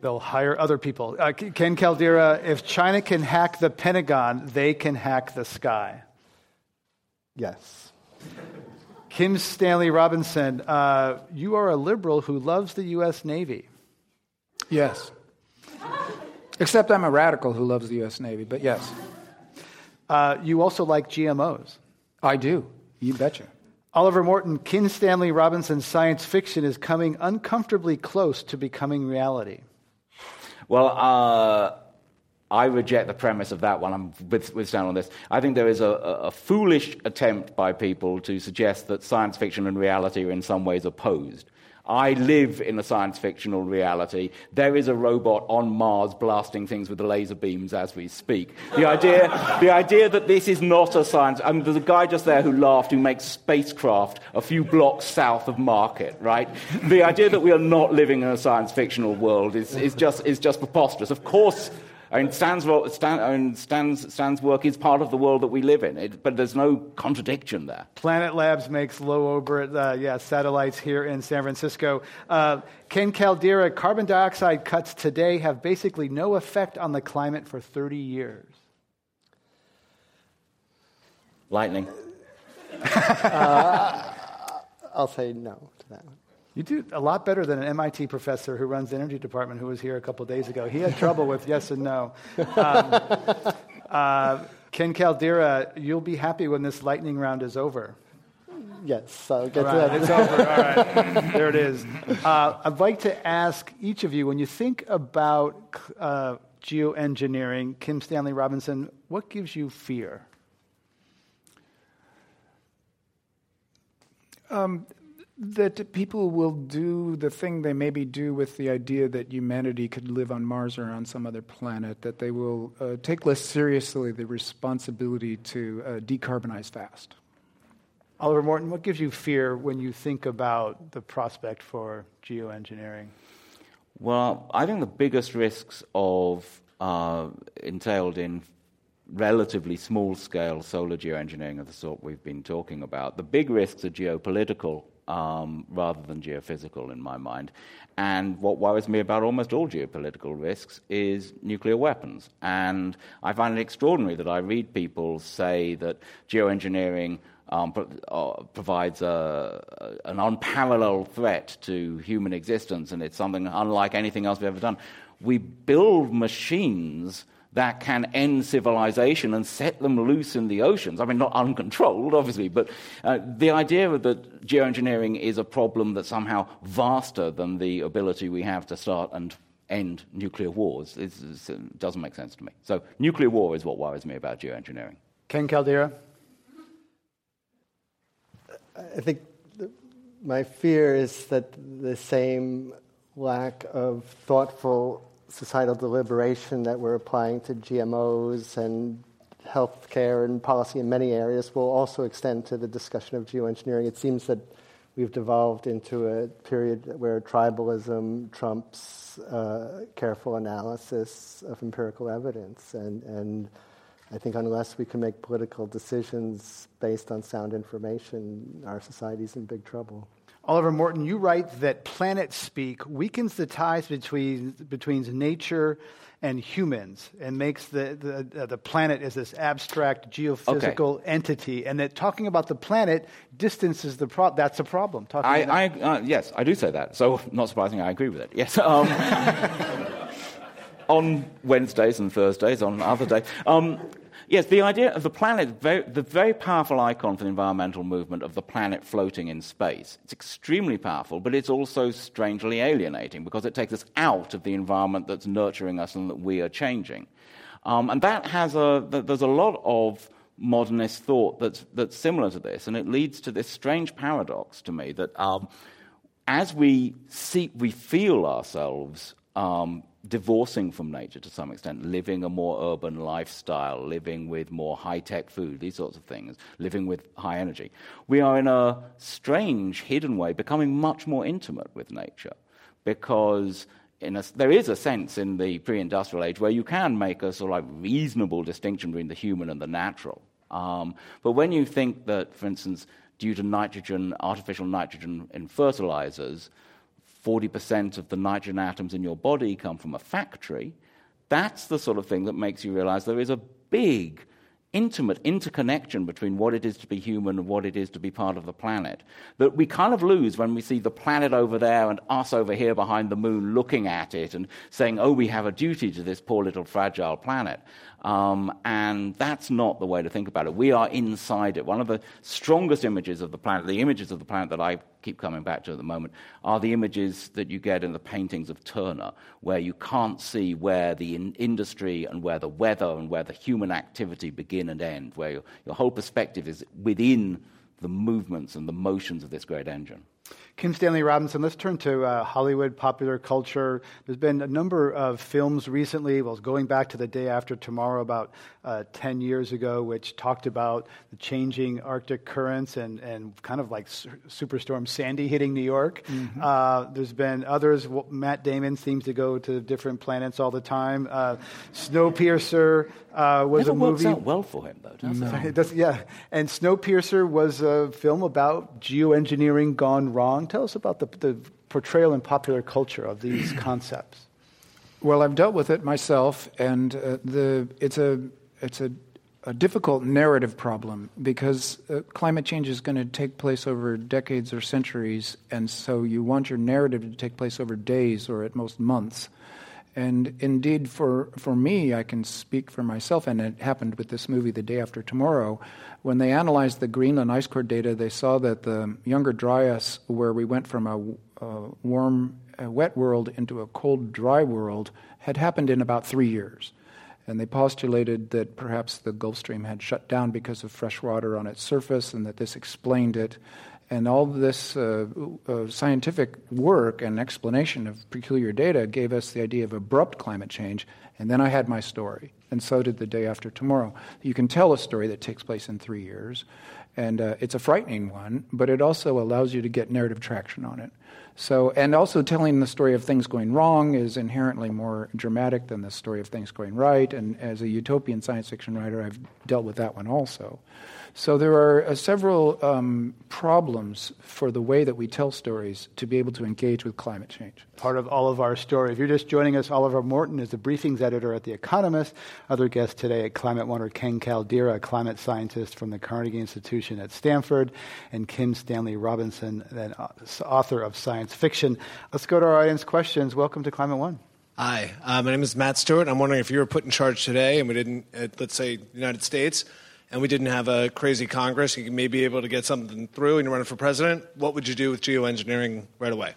They'll hire other people. Uh, Ken Caldeira, if China can hack the Pentagon, they can hack the sky. Yes. Kim Stanley Robinson, uh, you are a liberal who loves the U.S. Navy. Yes. Except I'm a radical who loves the U.S. Navy, but yes. Uh, you also like GMOs. I do. You betcha. Oliver Morton, Kim Stanley Robinson's science fiction is coming uncomfortably close to becoming reality. Well, uh, I reject the premise of that one. I'm with, with Stan on this. I think there is a, a, foolish attempt by people to suggest that science fiction and reality are in some ways opposed. I live in a science fictional reality. There is a robot on Mars blasting things with laser beams as we speak. The idea, the idea that this is not a science. I mean, there's a guy just there who laughed who makes spacecraft a few blocks south of Market, right? The idea that we are not living in a science fictional world is, is, just, is just preposterous. Of course, I mean, Stan's, Stan, I mean, Stan's, Stan's work is part of the world that we live in, it, but there's no contradiction there. Planet Labs makes low orbit uh, yeah, satellites here in San Francisco. Uh, Ken Caldeira, carbon dioxide cuts today have basically no effect on the climate for 30 years. Lightning. uh, I'll say no to that one. You do a lot better than an MIT professor who runs the energy department who was here a couple days ago. He had trouble with yes and no. Um, uh, Ken Caldeira, you'll be happy when this lightning round is over. Yes, I'll get right, to that. It's over. All right. there it is. Uh, I'd like to ask each of you when you think about uh, geoengineering, Kim Stanley Robinson, what gives you fear? Um, that people will do the thing they maybe do with the idea that humanity could live on Mars or on some other planet, that they will uh, take less seriously the responsibility to uh, decarbonize fast. Oliver Morton, what gives you fear when you think about the prospect for geoengineering? Well, I think the biggest risks of uh, entailed in relatively small scale solar geoengineering of the sort we've been talking about. The big risks are geopolitical um, rather than geophysical in my mind. And what worries me about almost all geopolitical risks is nuclear weapons. And I find it extraordinary that I read people say that geoengineering um, uh, provides a, an unparalleled threat to human existence, and it's something unlike anything else we've ever done. We build machines that can end civilization and set them loose in the oceans. I mean, not uncontrolled, obviously, but uh, the idea that geoengineering is a problem that's somehow vaster than the ability we have to start and end nuclear wars is, is, doesn't make sense to me. So, nuclear war is what worries me about geoengineering. Ken Caldeira? I think my fear is that the same lack of thoughtful societal deliberation that we're applying to GMOs and healthcare and policy in many areas will also extend to the discussion of geoengineering. It seems that we've devolved into a period where tribalism trumps uh, careful analysis of empirical evidence. And, and I think unless we can make political decisions based on sound information, our society's in big trouble. Oliver Morton, you write that planet speak weakens the ties between, between nature and humans and makes the, the, uh, the planet as this abstract geophysical okay. entity, and that talking about the planet distances the problem. That's a problem. Talking I, I uh, yes, I do say that. So, not surprisingly, I agree with it. Yes. Um, on Wednesdays and Thursdays, on other days. Um, Yes, the idea of the planet, very, the very powerful icon for the environmental movement of the planet floating in space. It's extremely powerful, but it's also strangely alienating because it takes us out of the environment that's nurturing us and that we are changing. Um, and that has a, there's a lot of modernist thought that's, that's similar to this, and it leads to this strange paradox to me that um, as we see, we feel ourselves um, divorcing from nature to some extent, living a more urban lifestyle, living with more high tech food, these sorts of things, living with high energy. We are, in a strange, hidden way, becoming much more intimate with nature because. A, there is a sense in the pre-industrial age where you can make a sort of like reasonable distinction between the human and the natural. Um, but when you think that, for instance, due to nitrogen, artificial nitrogen in fertilizers, 40% of the nitrogen atoms in your body come from a factory, that's the sort of thing that makes you realize there is a big, intimate interconnection between what it is to be human and what it is to be part of the planet that we kind of lose when we see the planet over there and us over here behind the moon looking at it and saying, oh, we have a duty to this poor little fragile planet. Um, and that's not the way to think about it. We are inside it. One of the strongest images of the planet, the images of the planet that I keep coming back to at the moment, are the images that you get in the paintings of Turner, where you can't see where the in- industry and where the weather and where the human activity begin and end, where your, your whole perspective is within the movements and the motions of this great engine. Kim Stanley Robinson, let's turn to uh, Hollywood popular culture. There's been a number of films recently, well, going back to the day after tomorrow, about uh, 10 years ago, which talked about the changing Arctic currents and, and kind of like su- Superstorm Sandy hitting New York. Mm-hmm. Uh, there's been others. Matt Damon seems to go to different planets all the time. Uh, Snowpiercer uh, was Never a movie. Works out well for him, though, does it? Does, yeah, and Snowpiercer was a film about geoengineering gone wrong. Tell us about the, the portrayal in popular culture of these concepts. Well, I've dealt with it myself, and uh, the, it's a it's a, a difficult narrative problem because uh, climate change is going to take place over decades or centuries, and so you want your narrative to take place over days or at most months. And indeed, for, for me, I can speak for myself, and it happened with this movie, The Day After Tomorrow. When they analyzed the Greenland ice core data, they saw that the younger Dryas, where we went from a, a warm, a wet world into a cold, dry world, had happened in about three years. And they postulated that perhaps the Gulf Stream had shut down because of fresh water on its surface and that this explained it. And all this uh, uh, scientific work and explanation of peculiar data gave us the idea of abrupt climate change. And then I had my story, and so did the day after tomorrow. You can tell a story that takes place in three years, and uh, it's a frightening one, but it also allows you to get narrative traction on it. So, and also telling the story of things going wrong is inherently more dramatic than the story of things going right. And as a utopian science fiction writer, I've dealt with that one also. So there are uh, several um, problems for the way that we tell stories to be able to engage with climate change. Part of all of our story. If you're just joining us, Oliver Morton is the briefings editor at The Economist. Other guests today at Climate One are Ken Caldeira, a climate scientist from the Carnegie Institution at Stanford, and Kim Stanley Robinson, an author of science fiction. Let's go to our audience questions. Welcome to Climate One. Hi, uh, my name is Matt Stewart. I'm wondering if you were put in charge today and we didn't, uh, let's say, United States, and we didn't have a crazy Congress, you may be able to get something through and you're running for president, what would you do with geoengineering right away?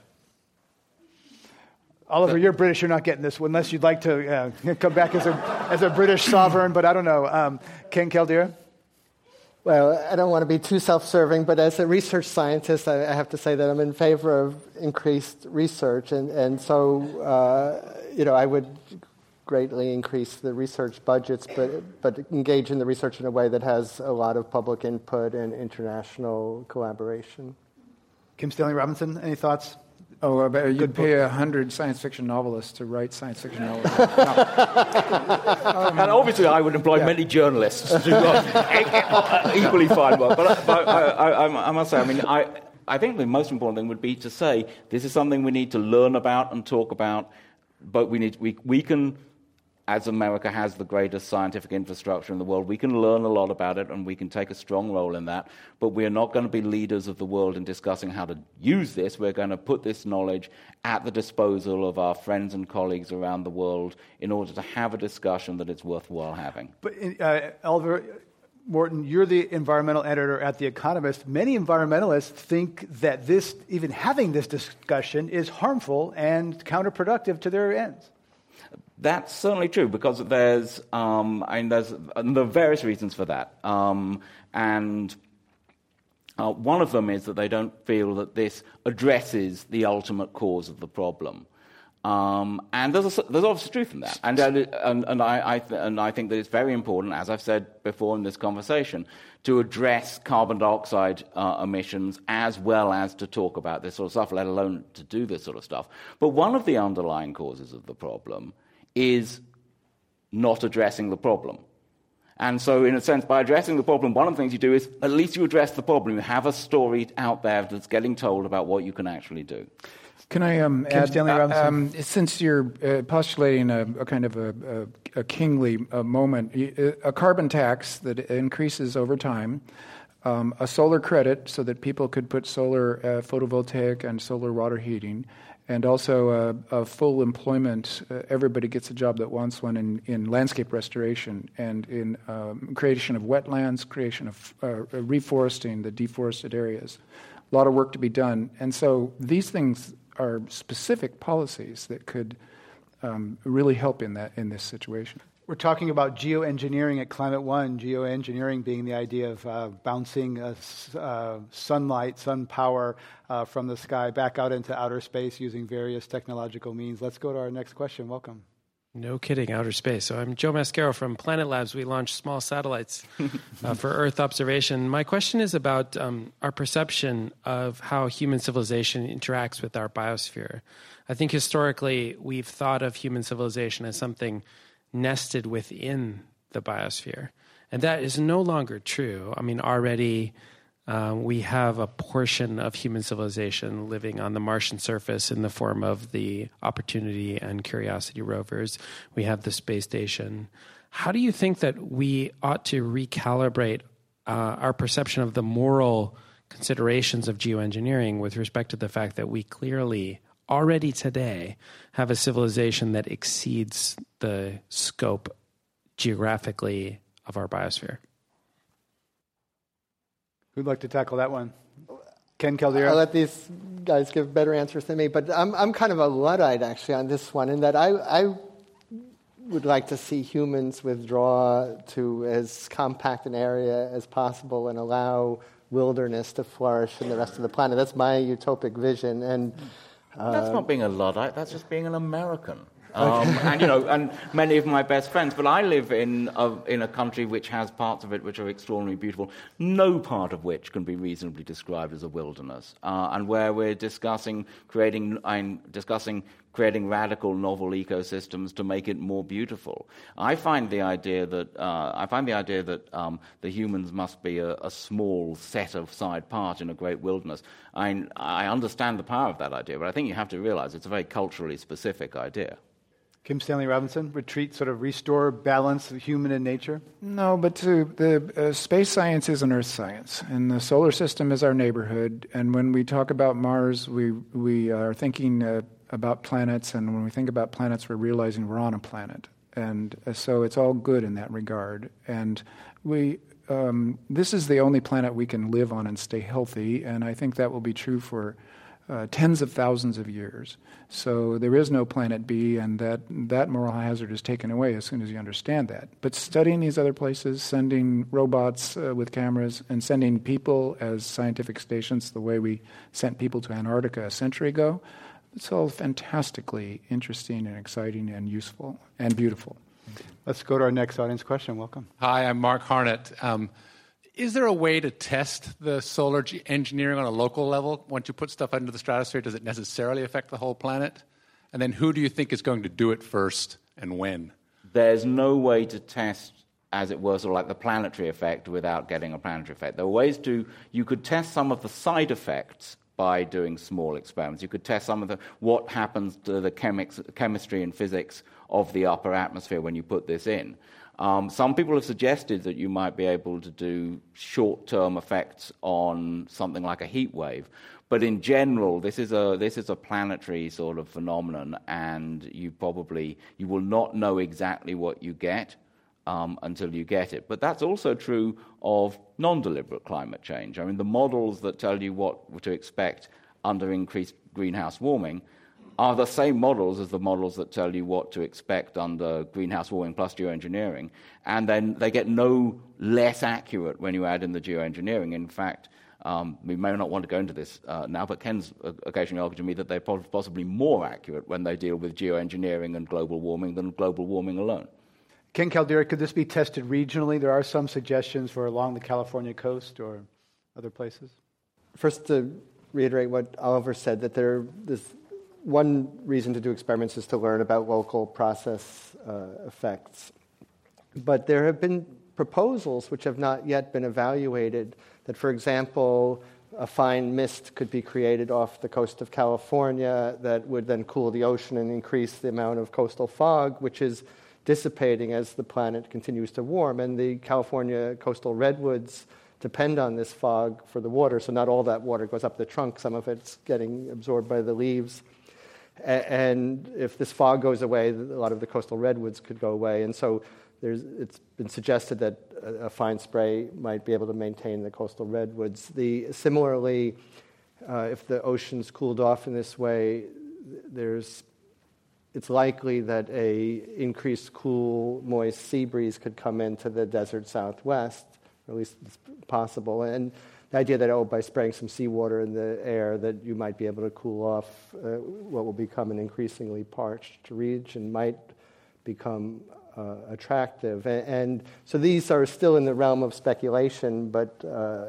Oliver, you're British. You're not getting this one unless you'd like to uh, come back as a, as a British sovereign, but I don't know. Um, Ken Caldeira? Well, I don't want to be too self serving, but as a research scientist, I, I, have to say that I'm in favor of increased research. And, and so, uh, you know, I would greatly increase the research budgets, but, but engage in the research in a way that has a lot of public input and international collaboration. Kim Stanley Robinson, any thoughts? Oh, you'd Good pay a hundred science fiction novelists to write science fiction novels. um, and obviously, I would employ yeah. many journalists to do equally fine work. But, but I, I, I, must say, I mean, I, I think the most important thing would be to say this is something we need to learn about and talk about, but we, need, we, we can as America has the greatest scientific infrastructure in the world, we can learn a lot about it and we can take a strong role in that. But we are not going to be leaders of the world in discussing how to use this. We're going to put this knowledge at the disposal of our friends and colleagues around the world in order to have a discussion that it's worthwhile having. But, uh, Oliver, Morton, you're the environmental editor at The Economist. Many environmentalists think that this, even having this discussion, is harmful and counterproductive to their ends. That's certainly true because there's, um, I mean, there's there are various reasons for that, um, and uh, one of them is that they don't feel that this addresses the ultimate cause of the problem. Um, and there's, a, there's obviously truth in that. And, and, and, I, I th- and I think that it's very important, as I've said before in this conversation, to address carbon dioxide uh, emissions as well as to talk about this sort of stuff, let alone to do this sort of stuff. But one of the underlying causes of the problem is not addressing the problem. And so, in a sense, by addressing the problem, one of the things you do is at least you address the problem. You have a story out there that's getting told about what you can actually do. Can I um, add, Stanley uh, Robinson? Um, since you're uh, postulating a, a, kind of a, a, a kingly uh, moment, a carbon tax that increases over time, um, a solar credit so that people could put solar uh, photovoltaic and solar water heating, and also a, a full employment. Uh, everybody gets a job that wants one in, in landscape restoration and in um, creation of wetlands, creation of uh, reforesting the deforested areas. A lot of work to be done. And so these things are specific policies that could um, really help in, that, in this situation. We're talking about geoengineering at Climate One, geoengineering being the idea of uh, bouncing uh, uh, sunlight, sun power uh, from the sky back out into outer space using various technological means. Let's go to our next question. Welcome. No kidding, outer space. So I'm Joe Mascaro from Planet Labs. We launch small satellites uh, for Earth observation. My question is about um, our perception of how human civilization interacts with our biosphere. I think historically we've thought of human civilization as something nested within the biosphere. And that is no longer true. I mean, already uh, we have a portion of human civilization living on the Martian surface in the form of the Opportunity and Curiosity rovers. We have the space station. How do you think that we ought to recalibrate uh, our perception of the moral considerations of geoengineering with respect to the fact that we clearly already today have a civilization that exceeds the scope geographically of our biosphere. Who'd like to tackle that one? Ken Caldeira. I'll let these guys give better answers than me, but I'm, I'm kind of a Luddite actually on this one in that I, I would like to see humans withdraw to as compact an area as possible and allow wilderness to flourish in the rest of the planet. That's my utopic vision. And that's not being a Luddite, that's just being an American. Um, and you know, and many of my best friends. But I live in a, in a country which has parts of it which are extraordinarily beautiful. No part of which can be reasonably described as a wilderness. Uh, and where we're discussing creating, I'm discussing creating radical novel ecosystems to make it more beautiful. I find the idea that uh, I find the idea that um, the humans must be a, a, small set of side part in a great wilderness. I, I understand the power of that idea, but I think you have to realize it's a very culturally specific idea. Kim Stanley Robinson, retreat, sort of restore balance of human and nature? No, but to, the uh, space science is an Earth science, and the solar system is our neighborhood. And when we talk about Mars, we we are thinking uh, about planets, and when we think about planets, we're realizing we're on a planet, and uh, so it's all good in that regard. And we um, this is the only planet we can live on and stay healthy, and I think that will be true for uh, tens of thousands of years. So there is no planet B, and that, that moral hazard is taken away as soon as you understand that. But studying these other places, sending robots uh, with cameras, and sending people as scientific stations the way we sent people to Antarctica a century ago, it's all fantastically interesting and exciting and useful and beautiful. Let's go to our next audience question. Welcome. Hi, I'm Mark Harnett. Um, is there a way to test the solar engineering on a local level? Once you put stuff into the stratosphere, does it necessarily affect the whole planet? And then who do you think is going to do it first and when? There's no way to test, as it were, sort of like the planetary effect without getting a planetary effect. There are ways to, you could test some of the side effects by doing small experiments. You could test some of the, what happens to the chemics, chemistry and physics of the upper atmosphere when you put this in. Um, some people have suggested that you might be able to do short term effects on something like a heat wave. But in general, this is a this is a planetary sort of phenomenon, and you probably you will not know exactly what you get um, until you get it. But that's also true of non-deliberate climate change. I mean, the models that tell you what to expect under increased greenhouse warming are the same models as the models that tell you what to expect under greenhouse warming plus geoengineering. And then they get no less accurate when you add in the geoengineering. In fact, um, we may not want to go into this uh, now, but Ken's occasionally argued to me that they're possibly more accurate when they deal with geoengineering and global warming than global warming alone. Ken Caldeira, could this be tested regionally? There are some suggestions for along the California coast or other places. First, to reiterate what Oliver said, that there, this one reason to do experiments is to learn about local process uh, effects. But there have been proposals which have not yet been evaluated that, for example, a fine mist could be created off the coast of California that would then cool the ocean and increase the amount of coastal fog, which is dissipating as the planet continues to warm. And the California coastal redwoods depend on this fog for the water, so not all that water goes up the trunk, some of it's getting absorbed by the leaves. And if this fog goes away, a lot of the coastal redwoods could go away. And so it's been suggested that a fine spray might be able to maintain the coastal redwoods. The, similarly, uh, if the oceans cooled off in this way, there's, it's likely that a increased cool, moist sea breeze could come into the desert southwest, or at least it's possible. And the idea that, oh, by spraying some seawater in the air, that you might be able to cool off uh, what will become an increasingly parched region might become uh, attractive. And, and, so these are still in the realm of speculation, but uh,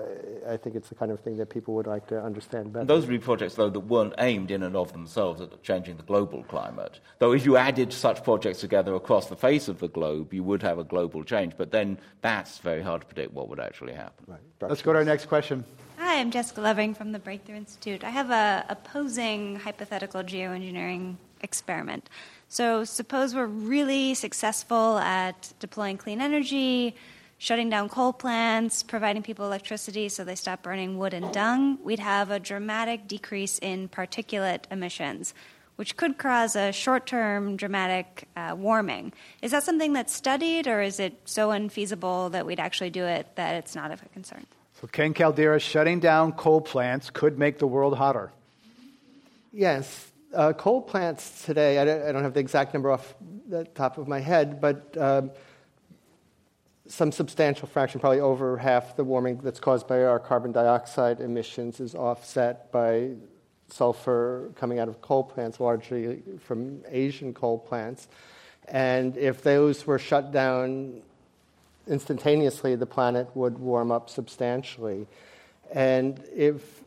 I think it's the kind of thing that people would like to understand better. Those would be projects, though, that weren't aimed in and of themselves at changing the global climate. Though if you added such projects together across the face of the globe, you would have a global change. But then that's very hard to predict what would actually happen. Right. Let's go to our next question. Hi, I'm Jessica Lovering from the Breakthrough Institute. I have a opposing hypothetical geoengineering experiment. So, suppose we're really successful at deploying clean energy, shutting down coal plants, providing people electricity so they stop burning wood and dung, we'd have a dramatic decrease in particulate emissions, which could cause a short term dramatic uh, warming. Is that something that's studied, or is it so unfeasible that we'd actually do it that it's not of a concern? So, Ken Caldeira, shutting down coal plants could make the world hotter. Yes, uh, coal plants today, I don't, I don't, have the exact number off the top of my head, but um, some substantial fraction, probably over half the warming that's caused by our carbon dioxide emissions, is offset by sulfur coming out of coal plants, largely from Asian coal plants. And if those were shut down instantaneously, the planet would warm up substantially. And if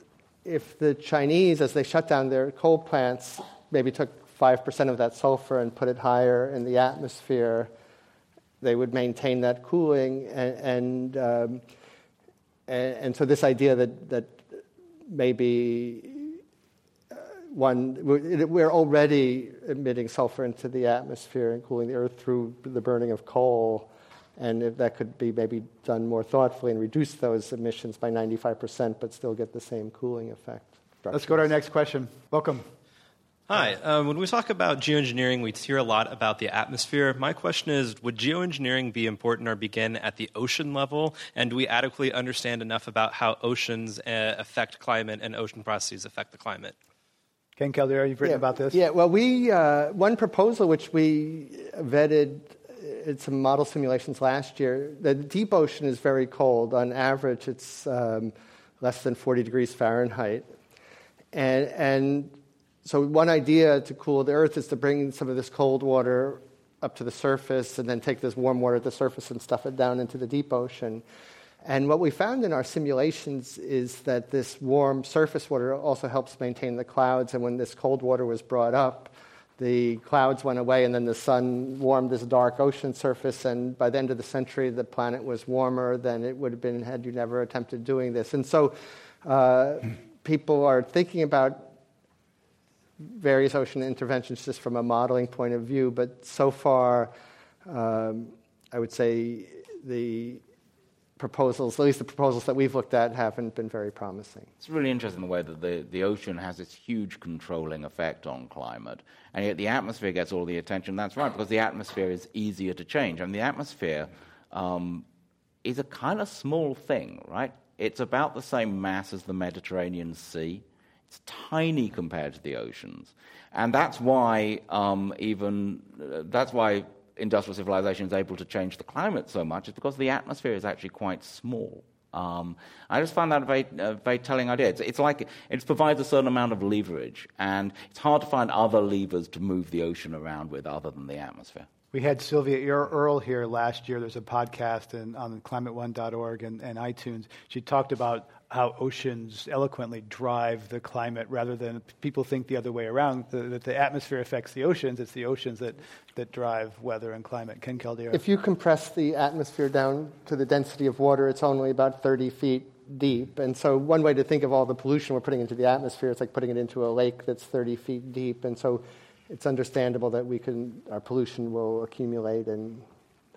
if the Chinese, as they shut down their coal plants, maybe took 5% of that sulfur and put it higher in the atmosphere, they would maintain that cooling. And, and, um, and, and, so, this idea that, that maybe uh, one, we're already emitting sulfur into the atmosphere and cooling the earth through the burning of coal and if that could be maybe done more thoughtfully and reduce those emissions by 95%, but still get the same cooling effect. Let's go to our next question. Welcome. Hi. Um, when we talk about geoengineering, we hear a lot about the atmosphere. My question is Would geoengineering be important or begin at the ocean level? And do we adequately understand enough about how oceans uh, affect climate and ocean processes affect the climate? Ken Caldeira, you've written yeah, about this. Yeah, well, we, uh, one proposal which we vetted did some model simulations last year. The deep ocean is very cold. On average, it's um, less than 40 degrees Fahrenheit. And, and so, one idea to cool the Earth is to bring some of this cold water up to the surface and then take this warm water at the surface and stuff it down into the deep ocean. And what we found in our simulations is that this warm surface water also helps maintain the clouds. And when this cold water was brought up, the clouds went away, and then the sun warmed this dark ocean surface. And by the end of the century, the planet was warmer than it would have been had you never attempted doing this. And so uh, people are thinking about various ocean interventions just from a modeling point of view, but so far, um, I would say the proposals, at least the proposals that we've looked at, haven't been very promising. It's really interesting the way that the, the ocean has this huge controlling effect on climate, and yet the atmosphere gets all the attention. That's right, because the atmosphere is easier to change. I mean, the atmosphere um, is a kind of small thing, right? It's about the same mass as the Mediterranean Sea. It's tiny compared to the oceans, and that's why um, even uh, that's why industrial civilization is able to change the climate so much is because the atmosphere is actually quite small. Um, I just find that a very, uh, very telling idea. It's, it's, like it provides a certain amount of leverage, and it's hard to find other levers to move the ocean around with other than the atmosphere. We had Sylvia Earle here last year. There's a podcast in, on climateone.org and, and iTunes. She talked about how oceans eloquently drive the climate rather than people think the other way around, that the atmosphere affects the oceans. It's the oceans that, that drive weather and climate. Ken Caldeira. If you compress the atmosphere down to the density of water, it's only about 30 feet deep. And so, one way to think of all the pollution we're putting into the atmosphere is like putting it into a lake that's 30 feet deep. And so, it's understandable that we can, our pollution will accumulate and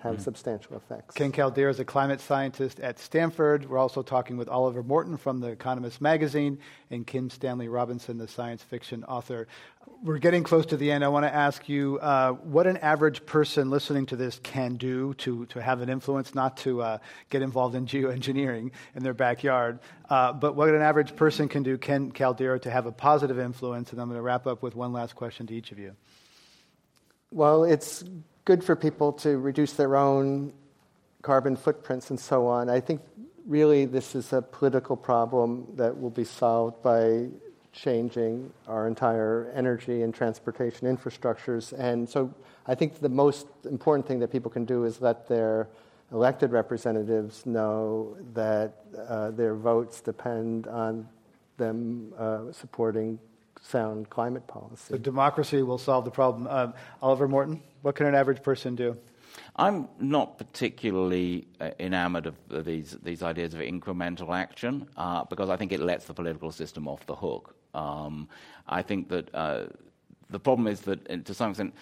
have mm-hmm. substantial effects. Ken Caldeira is a climate scientist at Stanford. We're also talking with Oliver Morton from The Economist magazine and Kim Stanley Robinson, the science fiction author. We're getting close to the end. I want to ask you uh, what an average person listening to this can do to, to have an influence, not to uh, get involved in geoengineering in their backyard, uh, but what an average person can do, Ken Caldeira, to have a positive influence. And I'm going to wrap up with one last question to each of you. Well, it's good for people to reduce their own carbon footprints and so on. I think really this is a political problem that will be solved by changing our entire energy and transportation infrastructures. And so I think the most important thing that people can do is let their elected representatives know that uh, their votes depend on them uh, supporting sound climate policy. So democracy will solve the problem. Uh, Oliver Morton, what can an average person do? I'm not particularly uh, enamored of these, these ideas of incremental action uh, because I think it lets the political system off the hook. Um, I think that uh, the problem is that, uh, to some extent,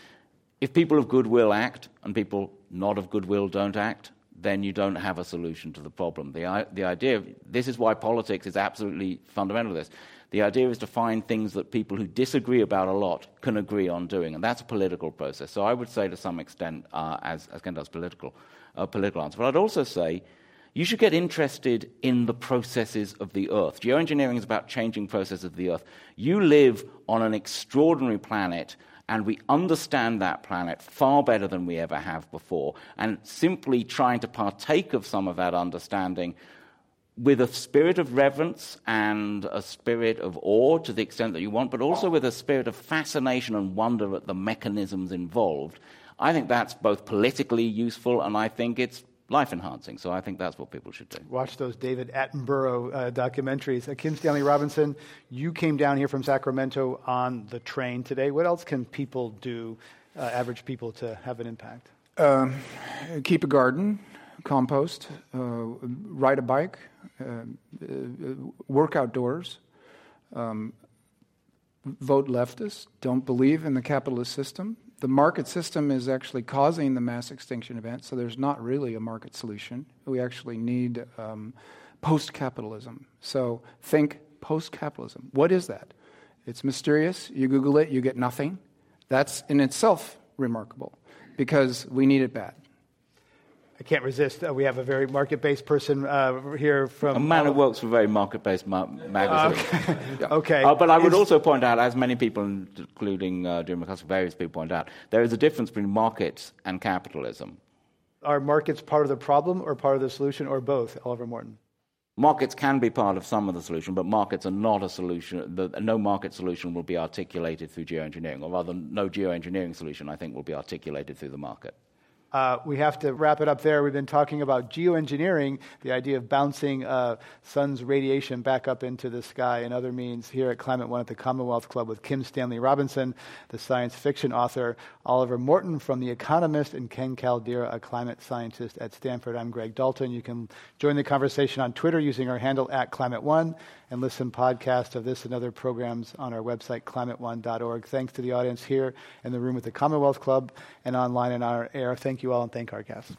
if people of goodwill act and people not of goodwill don't act, then you don't have a solution to the problem. The, the idea of this is why politics is absolutely fundamental to this. The idea is to find things that people who disagree about a lot can agree on doing, and that's a political process. So I would say, to some extent, uh, as, as Ken does, political, uh, political answer. But I'd also say you should get interested in the processes of the Earth. Geoengineering is about changing processes of the Earth. You live on an extraordinary planet and we understand that planet far better than we ever have before. And simply trying to partake of some of that understanding with a spirit of reverence and a spirit of awe to the extent that you want, but also with a spirit of fascination and wonder at the mechanisms involved. I think that's both politically useful and I think it's life enhancing. So I think that's what people should do. Watch those David Attenborough uh, documentaries. Uh, Kim Stanley Robinson, you came down here from Sacramento on the train today. What else can people do, uh, average people, to have an impact? Um, keep a garden, compost, uh, ride a bike, uh, uh, work outdoors, um, vote leftist, don't believe in the capitalist system. The market system is actually causing the mass extinction event, so there's not really a market solution. We actually need um, post capitalism. So think post capitalism. What is that? It's mysterious. You Google it, you get nothing. That's in itself remarkable because we need it bad. I can't resist. Uh, we have a very market-based person uh, here from. A man who works for a very market-based ma- magazine. okay. okay. Uh, but I would also point out, as many people, including uh, Jim McCusker, various people point out, there is a difference between markets and capitalism. Are markets part of the problem or part of the solution, or both, Oliver Morton? Markets can be part of some of the solution, but markets are not a solution. The, no market solution will be articulated through geoengineering, or rather, no geoengineering solution, I think, will be articulated through the market. Uh, we have to wrap it up there. We've been talking about geoengineering, the idea of bouncing uh, sun's radiation back up into the sky and other means here at Climate One at the Commonwealth Club with Kim Stanley Robinson, the science fiction author, Oliver Morton from The Economist, and Ken Caldeira, a climate scientist at Stanford. I'm Greg Dalton. You can join the conversation on Twitter using our handle at Climate One and listen podcast of this and other programs on our website, climateone.org. Thanks to the audience here in the room at the Commonwealth Club and online in our air. Thank you all and thank our guests.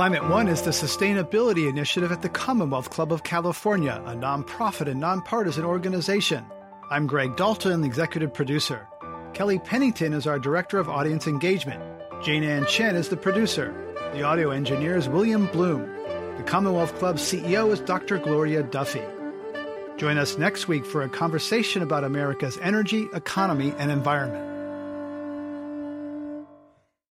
Climate One is the sustainability initiative at the Commonwealth Club of California, a nonprofit and nonpartisan organization. I'm Greg Dalton, the executive producer. Kelly Pennington is our director of audience engagement. Jane Ann Chen is the producer. The audio engineer is William Bloom. The Commonwealth Club CEO is Dr. Gloria Duffy. Join us next week for a conversation about America's energy, economy, and environment.